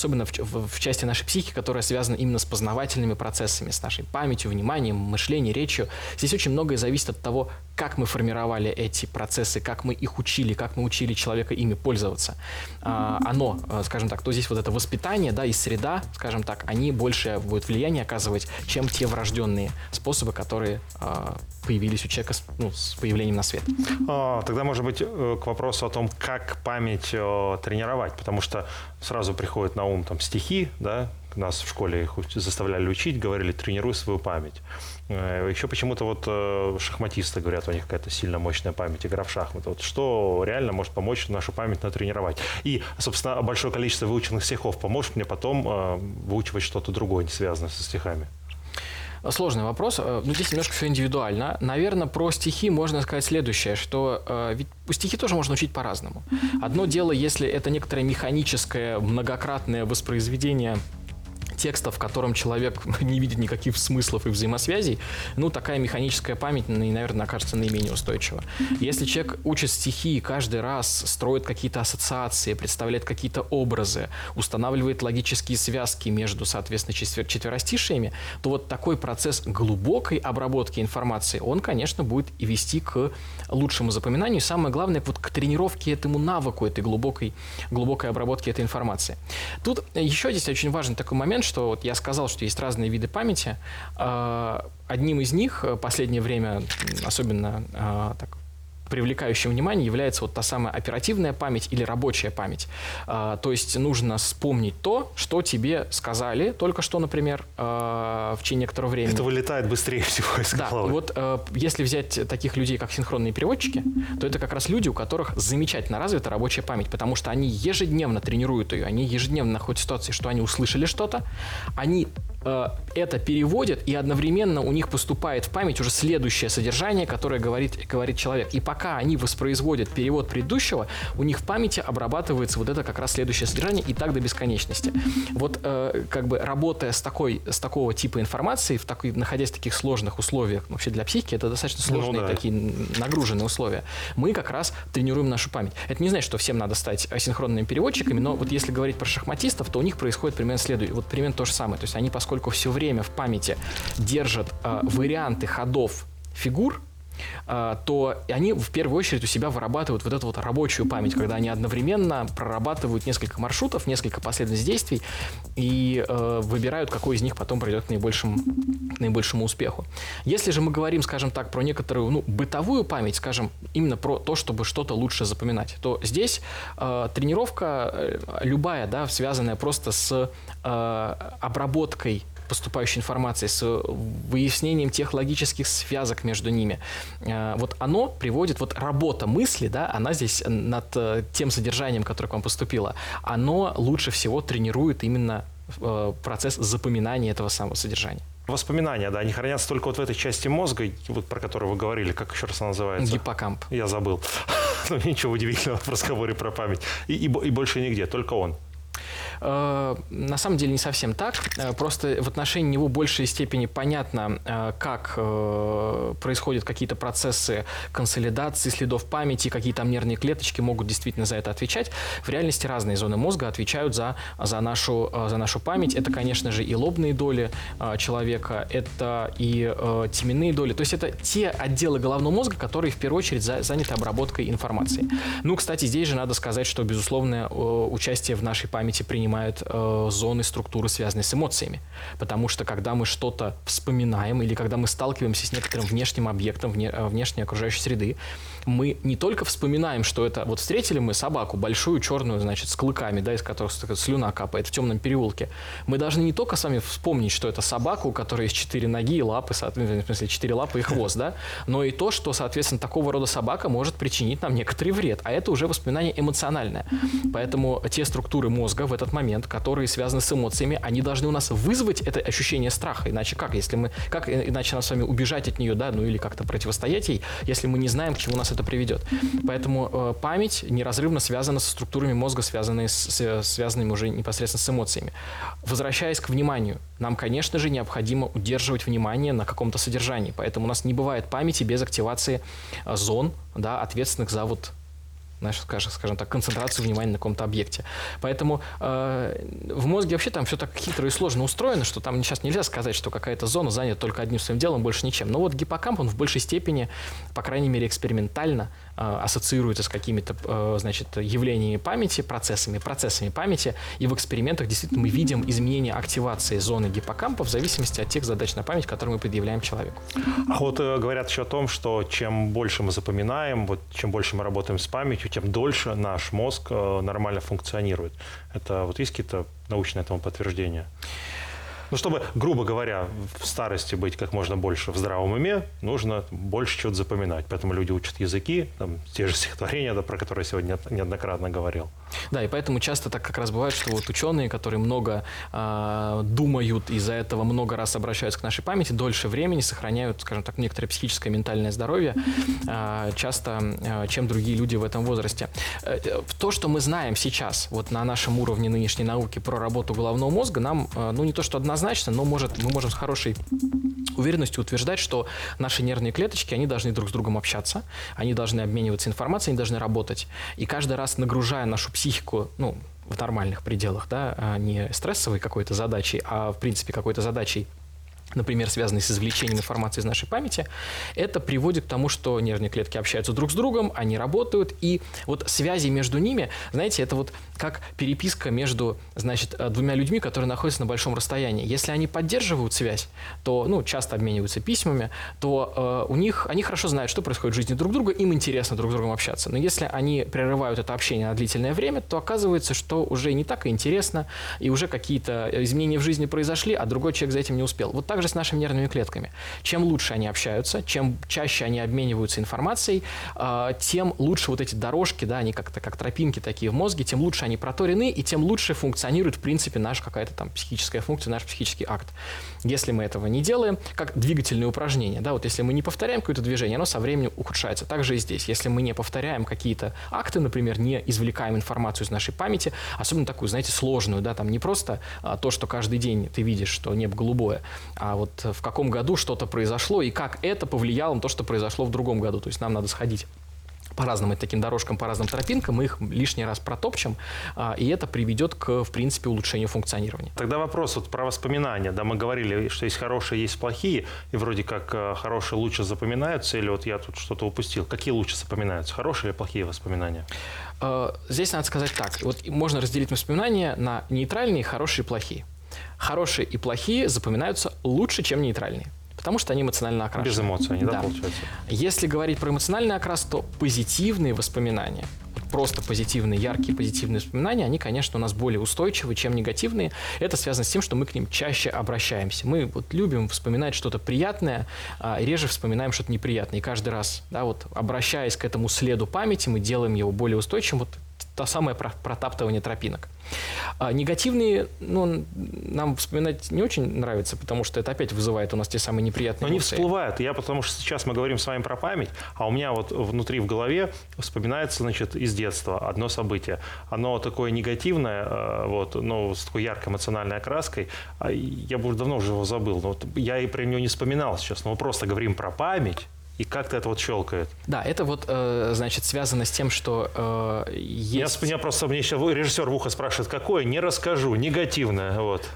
B: особенно в, в, в части нашей психики, которая связана именно с познавательными процессами, с нашей памятью, вниманием, мышлением, речью. Здесь очень многое зависит от того, как мы формировали эти процессы, как мы их учили, как мы учили человека ими пользоваться. А, оно, э, скажем так, то здесь вот это воспитание, да, и среда, скажем так, они больше будут влияние оказывать, чем те врожденные способы, которые а, появились у человека с, ну, с появлением на свет.
A: А, тогда, может быть, э, к вопросу о том, как память э, тренировать, потому что сразу приходит на ум там стихи, да, нас в школе их заставляли учить, говорили, тренируй свою память. Э, Еще почему-то вот шахматисты говорят, у них какая-то сильно мощная память, игра в шахматы. Вот что реально может помочь нашу память натренировать? И, собственно, большое количество выученных стихов поможет мне потом выучивать что-то другое, не связанное со стихами.
B: Сложный вопрос. Э, ну, здесь немножко все индивидуально. Наверное, про стихи можно сказать следующее, что э, ведь стихи тоже можно учить по-разному. Одно дело, если это некоторое механическое, многократное воспроизведение текста, в котором человек не видит никаких смыслов и взаимосвязей, ну, такая механическая память, наверное, окажется наименее устойчива. Если человек учит стихи и каждый раз строит какие-то ассоциации, представляет какие-то образы, устанавливает логические связки между, соответственно, четвер четверостишиями, то вот такой процесс глубокой обработки информации, он, конечно, будет и вести к лучшему запоминанию. И самое главное, вот к тренировке этому навыку, этой глубокой, глубокой обработки этой информации. Тут еще здесь очень важный такой момент, что вот я сказал, что есть разные виды памяти. А, одним из них в последнее время, особенно а, так, привлекающим внимание является вот та самая оперативная память или рабочая память. А, то есть нужно вспомнить то, что тебе сказали только что, например, а, в течение некоторого времени.
A: Это вылетает быстрее всего из
B: да, головы. вот а, если взять таких людей, как синхронные переводчики, то это как раз люди, у которых замечательно развита рабочая память, потому что они ежедневно тренируют ее, они ежедневно находят ситуации, что они услышали что-то, они это переводят, и одновременно у них поступает в память уже следующее содержание, которое говорит, говорит человек. И пока они воспроизводят перевод предыдущего, у них в памяти обрабатывается вот это как раз следующее содержание, и так до бесконечности. Вот э, как бы работая с, такой, с такого типа информации, в такой, находясь в таких сложных условиях, вообще для психики это достаточно ну сложные ну, да. такие нагруженные условия, мы как раз тренируем нашу память. Это не значит, что всем надо стать асинхронными переводчиками, но вот если говорить про шахматистов, то у них происходит примерно следующее, вот примерно то же самое. То есть они, поскольку поскольку все время в памяти держат э, варианты ходов фигур, то они в первую очередь у себя вырабатывают вот эту вот рабочую память, когда они одновременно прорабатывают несколько маршрутов, несколько последовательных действий и э, выбирают, какой из них потом придет к наибольшему, к наибольшему успеху. Если же мы говорим, скажем так, про некоторую ну, бытовую память, скажем, именно про то, чтобы что-то лучше запоминать, то здесь э, тренировка э, любая, да, связанная просто с э, обработкой поступающей информации, с выяснением тех логических связок между ними. Э, вот оно приводит, вот работа мысли, да, она здесь над э, тем содержанием, которое к вам поступило, оно лучше всего тренирует именно э, процесс запоминания этого самого содержания.
A: Воспоминания, да, они хранятся только вот в этой части мозга, вот про которую вы говорили, как еще раз она называется?
B: Гиппокамп.
A: Я забыл. Ну, ничего удивительного в разговоре про память. И, и, и больше нигде, только он.
B: Э, на самом деле не совсем так. Э, просто в отношении него в большей степени понятно, э, как происходят какие-то процессы консолидации следов памяти, какие там нервные клеточки могут действительно за это отвечать. В реальности разные зоны мозга отвечают за, за, нашу, за нашу память. Это, конечно же, и лобные доли человека, это и теменные доли. То есть это те отделы головного мозга, которые в первую очередь за, заняты обработкой информации. Ну, кстати, здесь же надо сказать, что, безусловно, э, участие в нашей памяти принимают э, зоны структуры, связанные с эмоциями. Потому что когда мы что-то вспоминаем или когда мы сталкиваемся с некоторым внешним объектом, вне, э, внешней окружающей среды, мы не только вспоминаем, что это... Вот встретили мы собаку, большую, черную, значит, с клыками, да, из которых слюна капает в темном переулке. Мы должны не только с вами вспомнить, что это собака, у которой есть четыре ноги и лапы, в смысле, четыре лапы и хвост, да, но и то, что, соответственно, такого рода собака может причинить нам некоторый вред. А это уже воспоминание эмоциональное. Поэтому те структуры мозга в этот момент, которые связаны с эмоциями, они должны у нас вызвать это ощущение страха. Иначе как? Если мы, как иначе нам с вами убежать от нее, да, ну или как-то противостоять ей, если мы не знаем, к чему нас это приведет. Поэтому э, память неразрывно связана со структурами мозга, связанные с, связанными уже непосредственно с эмоциями. Возвращаясь к вниманию, нам, конечно же, необходимо удерживать внимание на каком-то содержании. Поэтому у нас не бывает памяти без активации э, зон, да, ответственных за вот знаешь, скажем, скажем так, концентрацию внимания на каком-то объекте. Поэтому э, мозге вообще там все так хитро и сложно устроено, что там сейчас нельзя сказать, что какая-то зона занята только одним своим делом, больше ничем. Но вот гиппокамп, он в большей степени, по крайней мере, экспериментально э, ассоциируется с какими-то, э, значит, явлениями памяти, процессами, процессами памяти. И в экспериментах действительно мы видим изменение активации зоны гиппокампа в зависимости от тех задач на память, которые мы предъявляем человеку.
A: А вот э, говорят еще о том, что чем больше мы запоминаем, вот чем больше мы работаем с памятью, тем дольше наш мозг э, нормально функционирует. Это вот есть какие-то научные этому подтверждения? Ну, чтобы, грубо говоря, в старости быть как можно больше в здравом уме, нужно больше чего-то запоминать. Поэтому люди учат языки, там, те же стихотворения, да, про которые я сегодня неоднократно говорил.
B: Да, и поэтому часто так как раз бывает, что вот ученые, которые много э, думают, из-за этого много раз обращаются к нашей памяти, дольше времени сохраняют, скажем так, некоторое психическое ментальное здоровье, э, часто, э, чем другие люди в этом возрасте. Э, то, что мы знаем сейчас, вот на нашем уровне нынешней науки про работу головного мозга, нам, э, ну, не то что однозначно, но может, мы можем с хорошей уверенностью утверждать, что наши нервные клеточки, они должны друг с другом общаться, они должны обмениваться информацией, они должны работать. И каждый раз нагружая нашу психику, ну, в нормальных пределах, да, а не стрессовой какой-то задачей, а в принципе какой-то задачей например, связанные с извлечением информации из нашей памяти, это приводит к тому, что нервные клетки общаются друг с другом, они работают, и вот связи между ними, знаете, это вот как переписка между, значит, э, двумя людьми, которые находятся на большом расстоянии. Если они поддерживают связь, то, ну, часто обмениваются письмами, то э, у них, они хорошо знают, что происходит в жизни друг друга, им интересно друг с другом общаться. Но если они прерывают это общение на длительное время, то оказывается, что уже не так и интересно, и уже какие-то изменения в жизни произошли, а другой человек за этим не успел. Вот так также с нашими нервными клетками. Чем лучше они общаются, чем чаще они обмениваются информацией, а, тем лучше вот эти дорожки, да, они как-то как тропинки такие в мозге, тем лучше они проторены, и тем лучше функционирует, в принципе, наша какая-то там психическая функция, наш психический акт. Если мы этого не делаем, как двигательные упражнения, да, вот если мы не повторяем какое-то движение, оно со временем ухудшается. Также и здесь. Если мы не повторяем какие-то акты, например, не извлекаем информацию из нашей памяти, особенно такую, знаете, сложную, да, там не просто а, то, что каждый день ты видишь, что небо голубое, а вот в каком году что-то произошло и как это повлияло на то, что произошло в другом году. То есть нам надо сходить по разным таким дорожкам, по разным тропинкам, мы их лишний раз протопчем, а, и это приведет к, в принципе, улучшению функционирования.
A: Тогда вопрос вот про воспоминания. Да, мы говорили, что есть хорошие, есть плохие, и вроде как э, хорошие лучше запоминаются, или вот я тут что-то упустил. Какие лучше запоминаются, хорошие или плохие воспоминания?
B: А, здесь надо сказать так. Вот можно разделить воспоминания на нейтральные, хорошие и плохие. Хорошие и плохие запоминаются лучше, чем нейтральные. Потому что они эмоционально окрашены.
A: Без эмоций они, да, да, получается?
B: Если говорить про эмоциональный окрас, то позитивные воспоминания, просто позитивные, яркие позитивные воспоминания, они, конечно, у нас более устойчивы, чем негативные. Это связано с тем, что мы к ним чаще обращаемся. Мы вот любим вспоминать что-то приятное, а реже вспоминаем что-то неприятное. И каждый раз, да, вот обращаясь к этому следу памяти, мы делаем его более устойчивым. Вот то самое протаптывание тропинок. А негативные, ну, нам вспоминать не очень нравится, потому что это опять вызывает у нас те самые неприятные
A: Но
B: эмоции.
A: они всплывают. Я потому что сейчас мы говорим с вами про память, а у меня вот внутри в голове вспоминается, значит, из детства одно событие. Оно такое негативное, э, вот, но с такой яркой эмоциональной окраской. А я бы уже давно уже его забыл. Но вот я и про него не вспоминал сейчас. Но мы просто говорим про память, и как-то это вот щелкает.
B: Да, это вот, э, значит, связано с тем, что э, есть...
A: Меня, меня просто, мне сейчас режиссер в ухо спрашивает, какое? Не расскажу, негативное, вот.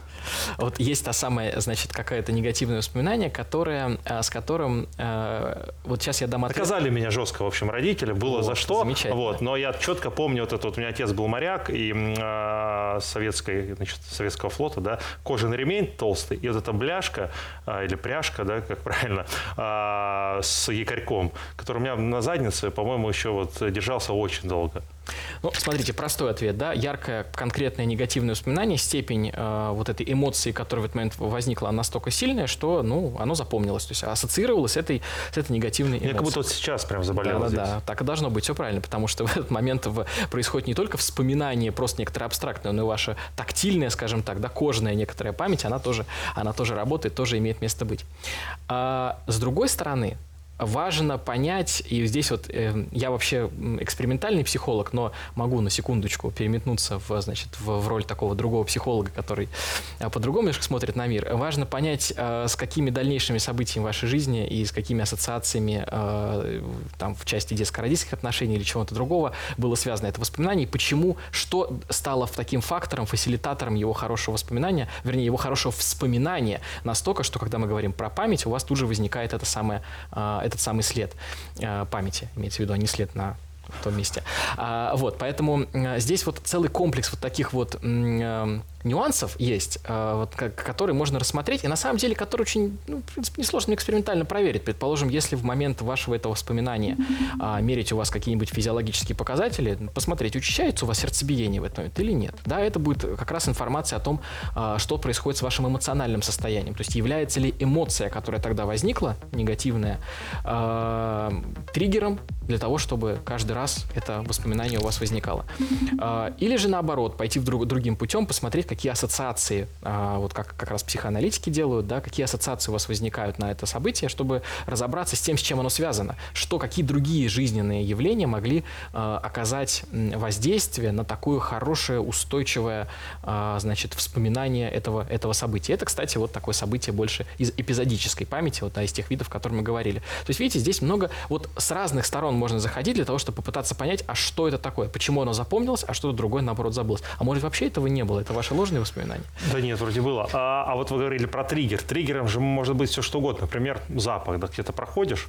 B: Вот есть та самая, значит, какое-то негативное воспоминание, которое, э, с которым, э, вот сейчас я дам
A: ответ. Наказали меня жестко, в общем, родители, было вот, за что.
B: Замечательно.
A: Вот, но я четко помню вот это, вот у меня отец был моряк, и э, советской, значит, советского флота, да, кожаный ремень толстый, и вот эта бляшка, э, или пряжка, да, как правильно, э, с якорьком, который у меня на заднице, по-моему, еще вот держался очень долго.
B: Ну, смотрите, простой ответ, да, яркое, конкретное негативное воспоминание, степень э, вот этой эмоции, которая в этот момент возникла, настолько сильная, что, ну, оно запомнилось, то есть ассоциировалось с этой, с этой негативной эмоцией.
A: Я как будто вот сейчас прям заболел
B: да,
A: здесь.
B: Да, да, так и должно быть, все правильно, потому что в этот момент в, происходит не только вспоминание просто некоторое абстрактное, но и ваша тактильная, скажем так, да, кожная некоторая память, она тоже, она тоже работает, тоже имеет место быть. А, с другой стороны, важно понять, и здесь вот э, я вообще экспериментальный психолог, но могу на секундочку переметнуться в, значит, в, в роль такого другого психолога, который э, по-другому немножко смотрит на мир. Важно понять, э, с какими дальнейшими событиями вашей жизни и с какими ассоциациями э, там, в части детско-родительских отношений или чего-то другого было связано это воспоминание, и почему, что стало таким фактором, фасилитатором его хорошего воспоминания, вернее, его хорошего вспоминания настолько, что когда мы говорим про память, у вас тут же возникает это самое э, этот самый след э, памяти, имеется в виду, а не след на в том месте. А, вот, поэтому здесь вот целый комплекс вот таких вот а, нюансов есть, а, вот, которые можно рассмотреть, и на самом деле, которые очень, ну, в принципе, несложно экспериментально проверить. Предположим, если в момент вашего этого воспоминания а, мерить у вас какие-нибудь физиологические показатели, посмотреть, учащается у вас сердцебиение в этот момент или нет. Да, это будет как раз информация о том, а, что происходит с вашим эмоциональным состоянием. То есть является ли эмоция, которая тогда возникла, негативная, а, триггером для того, чтобы каждый раз это воспоминание у вас возникало. А, или же наоборот, пойти в друг, другим путем, посмотреть, какие ассоциации, а, вот как, как раз психоаналитики делают, да, какие ассоциации у вас возникают на это событие, чтобы разобраться с тем, с чем оно связано, что, какие другие жизненные явления могли а, оказать воздействие на такое хорошее, устойчивое, значит, вспоминание этого, этого события. Это, кстати, вот такое событие больше из эпизодической памяти, вот, да, из тех видов, о которых мы говорили. То есть, видите, здесь много, вот с разных сторон можно заходить для того, чтобы попытаться понять, а что это такое, почему оно запомнилось, а что-то другое, наоборот, забылось. А может, вообще этого не было, это ваши ложные воспоминания?
A: Да нет, вроде было. А, а вот вы говорили про триггер. Триггером же может быть все что угодно. Например, запах. Да, где-то проходишь,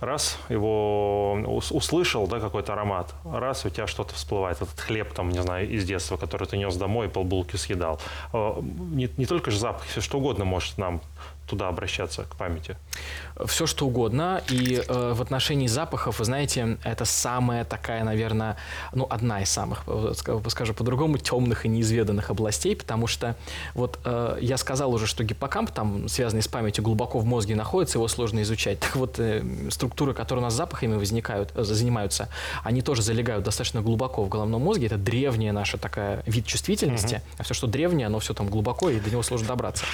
A: раз его услышал, да, какой-то аромат, раз у тебя что-то всплывает, этот хлеб там, не знаю, из детства, который ты нес домой, полбулки съедал. А, не, не только же запах, все что угодно может нам туда обращаться, к памяти?
B: Все что угодно. И э, в отношении запахов, вы знаете, это самая такая, наверное, ну, одна из самых, скажу по-другому, темных и неизведанных областей, потому что вот э, я сказал уже, что гиппокамп, там, связанный с памятью, глубоко в мозге находится, его сложно изучать. Так вот, э, структуры, которые у нас запахами возникают, э, занимаются, они тоже залегают достаточно глубоко в головном мозге. Это древняя наша такая вид чувствительности. Uh-huh. А все, что древнее, оно все там глубоко, и до него сложно добраться.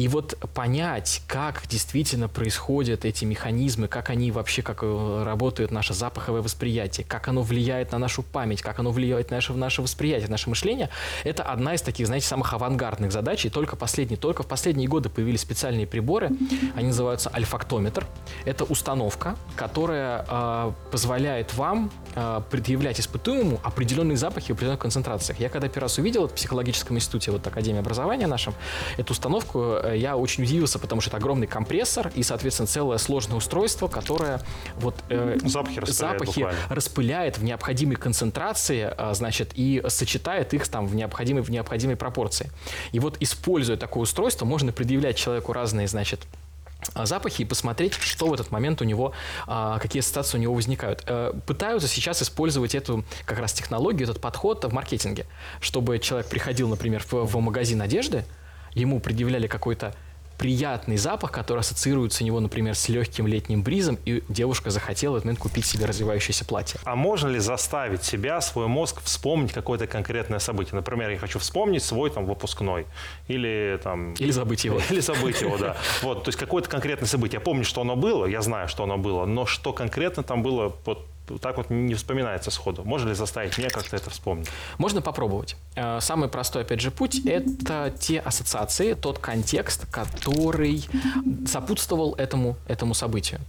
B: И вот понять, как действительно происходят эти механизмы, как они вообще, как э, работает наше запаховое восприятие, как оно влияет на нашу память, как оно влияет на наше, наше восприятие, наше мышление, это одна из таких, знаете, самых авангардных задач. И только последние, только в последние годы появились специальные приборы, они называются альфактометр. Это установка, которая э, позволяет вам э, предъявлять испытуемому определенные запахи в определенных концентрациях. Я когда первый раз увидел в психологическом институте, вот Академии образования нашем, эту установку, э, я очень удивился, потому что это огромный компрессор и, соответственно, целое сложное устройство, которое вот
A: э, запахи, распыляет,
B: запахи распыляет в необходимой концентрации, э, значит, и сочетает их там в необходимой, в необходимой пропорции. И вот, используя такое устройство, можно предъявлять человеку разные, значит, запахи и посмотреть, что в этот момент у него, а, какие ассоциации у него возникают. Э, пытаются сейчас использовать эту как раз технологию, этот подход в маркетинге, чтобы человек приходил, например, в, в магазин одежды, ему предъявляли какой-то приятный запах, который ассоциируется у него, например, с легким летним бризом, и девушка захотела в этот момент купить себе развивающееся платье.
A: А можно ли заставить себя, свой мозг, вспомнить какое-то конкретное событие? Например, я хочу вспомнить свой там выпускной. Или там...
B: Или забыть его.
A: Или забыть его, да. Вот, то есть какое-то конкретное событие. Я помню, что оно было, я знаю, что оно было, но что конкретно там было, вот так вот не вспоминается сходу. Можно ли заставить меня как-то это вспомнить?
B: Можно попробовать. Э, самый простой, опять же, путь – это те ассоциации, тот контекст, который сопутствовал этому, этому событию.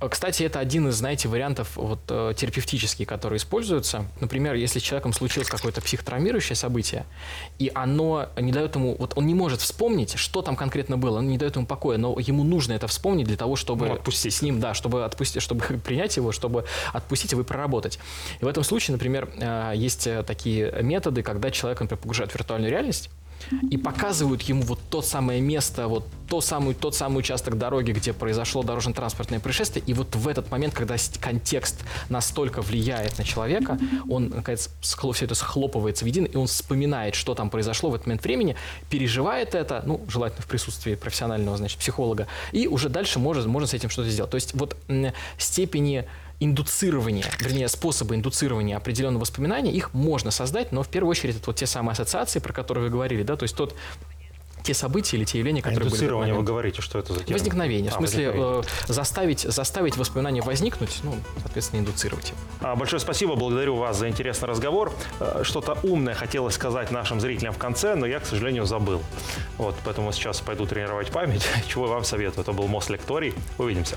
B: Э, кстати, это один из, знаете, вариантов вот, э, терапевтических, которые используются. Например, если с человеком случилось какое-то психотравмирующее событие, и оно не дает ему, вот он не может вспомнить, что там конкретно было, оно не дает ему покоя, но ему нужно это вспомнить для того, чтобы
A: ну, отпустить.
B: с ним, да, чтобы отпустить, чтобы принять его, чтобы отпустить его и проработать. И в этом случае, например, есть такие методы, когда человек, например, погружают в виртуальную реальность, и показывают ему вот то самое место, вот то самый, тот самый участок дороги, где произошло дорожно-транспортное происшествие, и вот в этот момент, когда контекст настолько влияет на человека, он, наконец, все это схлопывается в един, и он вспоминает, что там произошло в этот момент времени, переживает это, ну, желательно в присутствии профессионального, значит, психолога, и уже дальше может, можно с этим что-то сделать. То есть вот степени индуцирования, вернее, способы индуцирования определенного воспоминания, их можно создать, но в первую очередь это вот те самые ассоциации, про которые вы говорили, да, то есть тот те события или те явления, которые
A: а были. вы говорите, что это за термин?
B: Возникновение. А, в смысле, возникновение. Э, заставить, заставить воспоминания возникнуть, ну, соответственно, индуцировать.
A: А, большое спасибо, благодарю вас за интересный разговор. Э, что-то умное хотелось сказать нашим зрителям в конце, но я, к сожалению, забыл. Вот, поэтому сейчас пойду тренировать память, чего я вам советую. Это был Мост Лекторий. Увидимся.